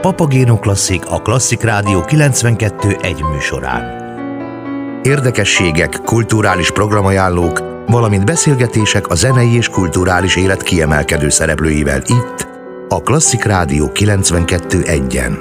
Papagéno Klasszik a Klasszik Rádió 92 egy műsorán. Érdekességek, kulturális programajánlók, valamint beszélgetések a zenei és kulturális élet kiemelkedő szereplőivel itt, a Klasszik Rádió 92 egyen.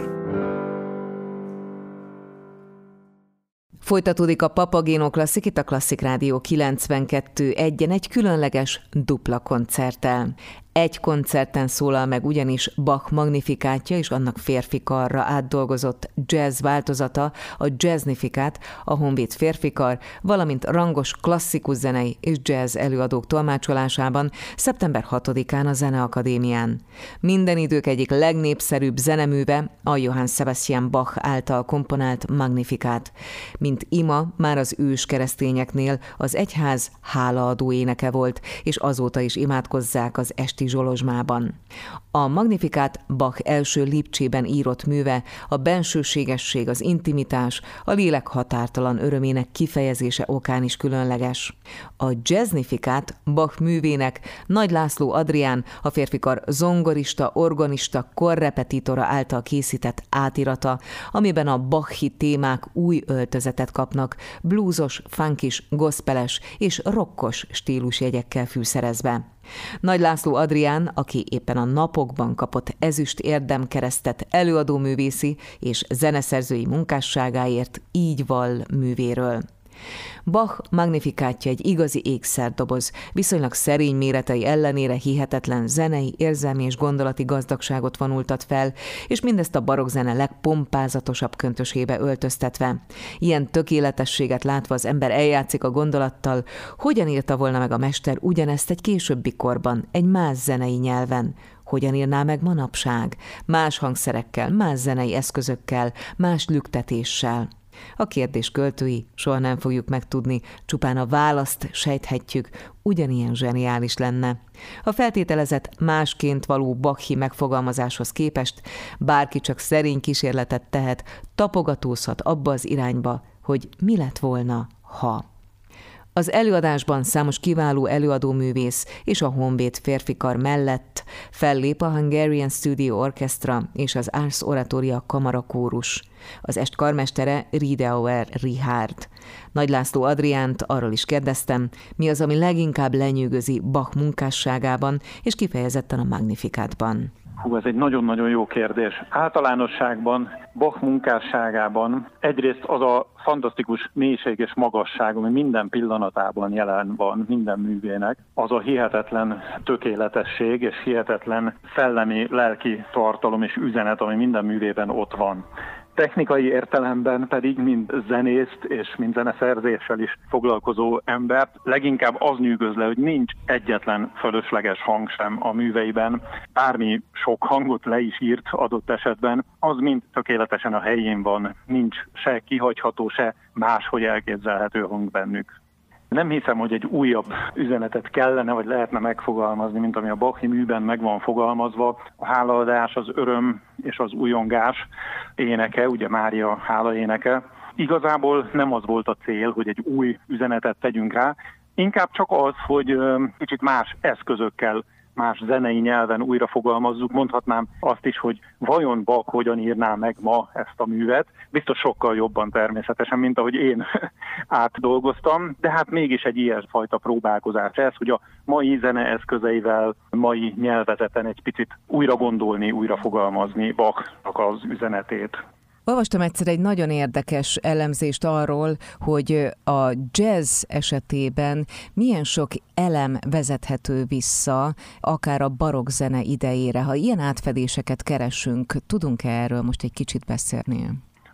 Folytatódik a Papagéno Klasszik, itt a Klasszik Rádió 92 egyen egy különleges dupla koncerttel. Egy koncerten szólal meg ugyanis Bach magnifikátja és annak férfi karra átdolgozott jazz változata, a jazznifikát, a Honvéd férfikar, valamint rangos klasszikus zenei és jazz előadók tolmácsolásában szeptember 6-án a Zeneakadémián. Minden idők egyik legnépszerűbb zeneműve a Johann Sebastian Bach által komponált magnifikát. Mint ima már az ős keresztényeknél az egyház hálaadó éneke volt, és azóta is imádkozzák az esti Zsolozsmában. A Magnifikát Bach első Lipcsében írott műve a bensőségesség, az intimitás, a lélek határtalan örömének kifejezése okán is különleges. A Jazznifikát Bach művének Nagy László Adrián, a férfikar zongorista, organista, korrepetitora által készített átirata, amiben a Bachi témák új öltözetet kapnak, blúzos, funkis, gospeles és rokkos stílusjegyekkel fűszerezve. Nagy László Adrián, aki éppen a napokban kapott ezüst érdemkeresztet előadóművészi és zeneszerzői munkásságáért így val művéről. Bach magnifikátja egy igazi ékszerdoboz, viszonylag szerény méretei ellenére hihetetlen zenei, érzelmi és gondolati gazdagságot vonultat fel, és mindezt a barokkzene legpompázatosabb köntösébe öltöztetve. Ilyen tökéletességet látva az ember eljátszik a gondolattal, hogyan írta volna meg a mester ugyanezt egy későbbi korban, egy más zenei nyelven, hogyan írná meg manapság, más hangszerekkel, más zenei eszközökkel, más lüktetéssel. A kérdés költői soha nem fogjuk megtudni, csupán a választ sejthetjük, ugyanilyen zseniális lenne. A feltételezett másként való Bachi megfogalmazáshoz képest bárki csak szerény kísérletet tehet, tapogatózhat abba az irányba, hogy mi lett volna, ha. Az előadásban számos kiváló előadóművész és a Honvéd férfikar mellett fellép a Hungarian Studio Orchestra és az Ars Oratoria kamarakórus. Az est karmestere Riedauer Richard. Nagy László Adriánt arról is kérdeztem, mi az, ami leginkább lenyűgözi Bach munkásságában, és kifejezetten a Magnifikátban. Hú, ez egy nagyon-nagyon jó kérdés. Általánosságban, Bach munkásságában egyrészt az a fantasztikus mélység és magasság, ami minden pillanatában jelen van, minden művének, az a hihetetlen tökéletesség és hihetetlen szellemi, lelki tartalom és üzenet, ami minden művében ott van technikai értelemben pedig, mint zenészt és mint zeneszerzéssel is foglalkozó embert, leginkább az nyűgöz le, hogy nincs egyetlen fölösleges hang sem a műveiben. Bármi sok hangot le is írt adott esetben, az mind tökéletesen a helyén van, nincs se kihagyható, se máshogy elképzelhető hang bennük. Nem hiszem, hogy egy újabb üzenetet kellene, vagy lehetne megfogalmazni, mint ami a Bachi műben meg van fogalmazva. A hálaadás, az öröm és az újongás éneke, ugye Mária hála éneke. Igazából nem az volt a cél, hogy egy új üzenetet tegyünk rá, inkább csak az, hogy kicsit más eszközökkel más zenei nyelven újra fogalmazzuk, mondhatnám azt is, hogy vajon Bach hogyan írná meg ma ezt a művet. Biztos sokkal jobban természetesen, mint ahogy én átdolgoztam, de hát mégis egy ilyesfajta próbálkozás ez, hogy a mai zene eszközeivel, mai nyelvezeten egy picit újra gondolni, újra fogalmazni Bachnak az üzenetét. Olvastam egyszer egy nagyon érdekes elemzést arról, hogy a jazz esetében milyen sok elem vezethető vissza, akár a barokk zene idejére. Ha ilyen átfedéseket keresünk, tudunk-e erről most egy kicsit beszélni?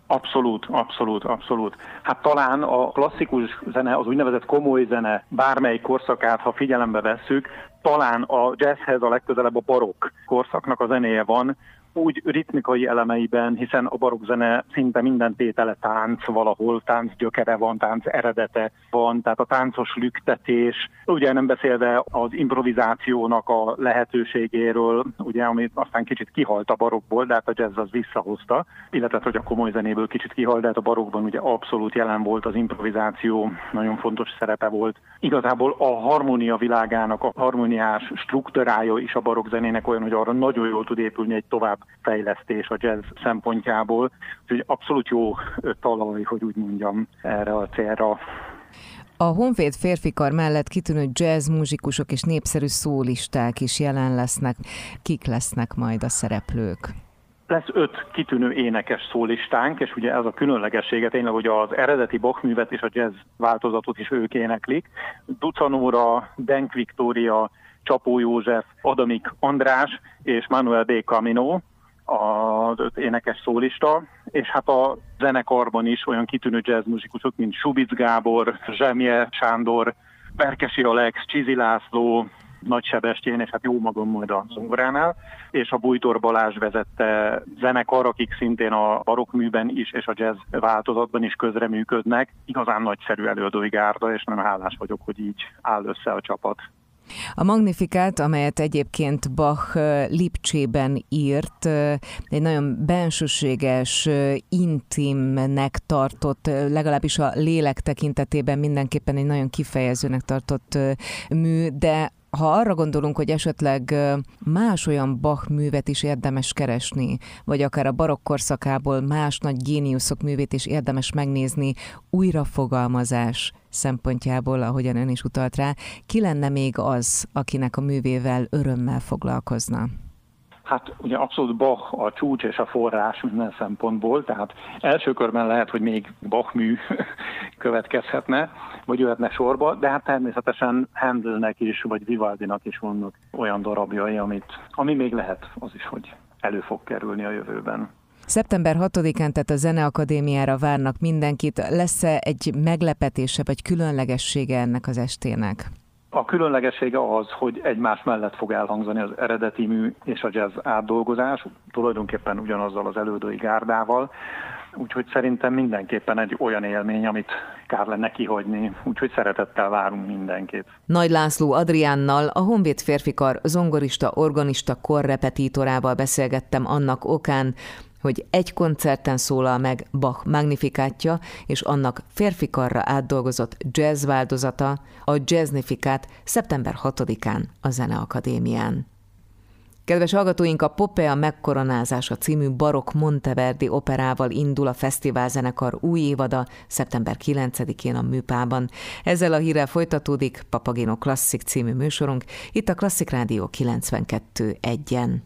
Abszolút, abszolút, abszolút. Hát talán a klasszikus zene, az úgynevezett komoly zene bármely korszakát, ha figyelembe vesszük, talán a jazzhez a legközelebb a barokk korszaknak a zenéje van, úgy ritmikai elemeiben, hiszen a barokkzene szinte minden tétele tánc valahol, tánc gyökere van, tánc eredete van, tehát a táncos lüktetés, ugye nem beszélve az improvizációnak a lehetőségéről, ugye, amit aztán kicsit kihalt a barokból, de hát a jazz az visszahozta, illetve hogy a komoly zenéből kicsit kihalt, de hát a barokban ugye abszolút jelen volt az improvizáció, nagyon fontos szerepe volt. Igazából a harmónia világának a harmóniás struktúrája is a barokkzenének olyan, hogy arra nagyon jól tud épülni egy tovább fejlesztés a jazz szempontjából. Úgyhogy abszolút jó talaj, hogy úgy mondjam, erre a célra. A Honvéd férfikar mellett kitűnő jazz muzsikusok és népszerű szólisták is jelen lesznek. Kik lesznek majd a szereplők? Lesz öt kitűnő énekes szólistánk, és ugye ez a különlegessége tényleg, hogy az eredeti Bach és a jazz változatot is ők éneklik. Ducanóra, Denk Viktória, Csapó József, Adamik András és Manuel B. Camino, az énekes szólista, és hát a zenekarban is olyan kitűnő jazzmuzikusok, mint Subic Gábor, Zsemje Sándor, Berkesi Alex, Csizi László, nagy Sebestyén, és hát jó magam majd a zongoránál, és a Bújtor Balázs vezette zenekar, akik szintén a barokkműben is és a jazz változatban is közreműködnek. Igazán nagyszerű előadói gárda, és nagyon hálás vagyok, hogy így áll össze a csapat. A Magnifikát, amelyet egyébként Bach Lipcsében írt, egy nagyon bensőséges, intimnek tartott, legalábbis a lélek tekintetében mindenképpen egy nagyon kifejezőnek tartott mű, de ha arra gondolunk, hogy esetleg más olyan Bach művet is érdemes keresni, vagy akár a barokk korszakából más nagy géniuszok művét is érdemes megnézni, újrafogalmazás szempontjából, ahogyan ön is utalt rá, ki lenne még az, akinek a művével örömmel foglalkozna? Hát ugye abszolút Bach a csúcs és a forrás minden szempontból, tehát első körben lehet, hogy még Bach mű következhetne, vagy jöhetne sorba, de hát természetesen Handelnek is, vagy Vivaldinak is vannak olyan darabjai, amit, ami még lehet az is, hogy elő fog kerülni a jövőben. Szeptember 6-án, tehát a Zeneakadémiára várnak mindenkit. Lesz-e egy meglepetése vagy különlegessége ennek az estének? A különlegessége az, hogy egymás mellett fog elhangzani az eredeti mű és a jazz átdolgozás, tulajdonképpen ugyanazzal az elődői gárdával, úgyhogy szerintem mindenképpen egy olyan élmény, amit kár lenne kihagyni, úgyhogy szeretettel várunk mindenkit. Nagy László Adriánnal, a Honvéd férfikar zongorista, organista korrepetítorával beszélgettem annak okán, hogy egy koncerten szólal meg Bach magnifikátja, és annak férfikarra átdolgozott jazz változata, a Jazznifikát szeptember 6-án a Zeneakadémián. Kedves hallgatóink, a Popea megkoronázása című barokk Monteverdi operával indul a fesztiválzenekar új évada szeptember 9-én a Műpában. Ezzel a hírrel folytatódik Papagino Klasszik című műsorunk, itt a Klasszik Rádió 92.1-en.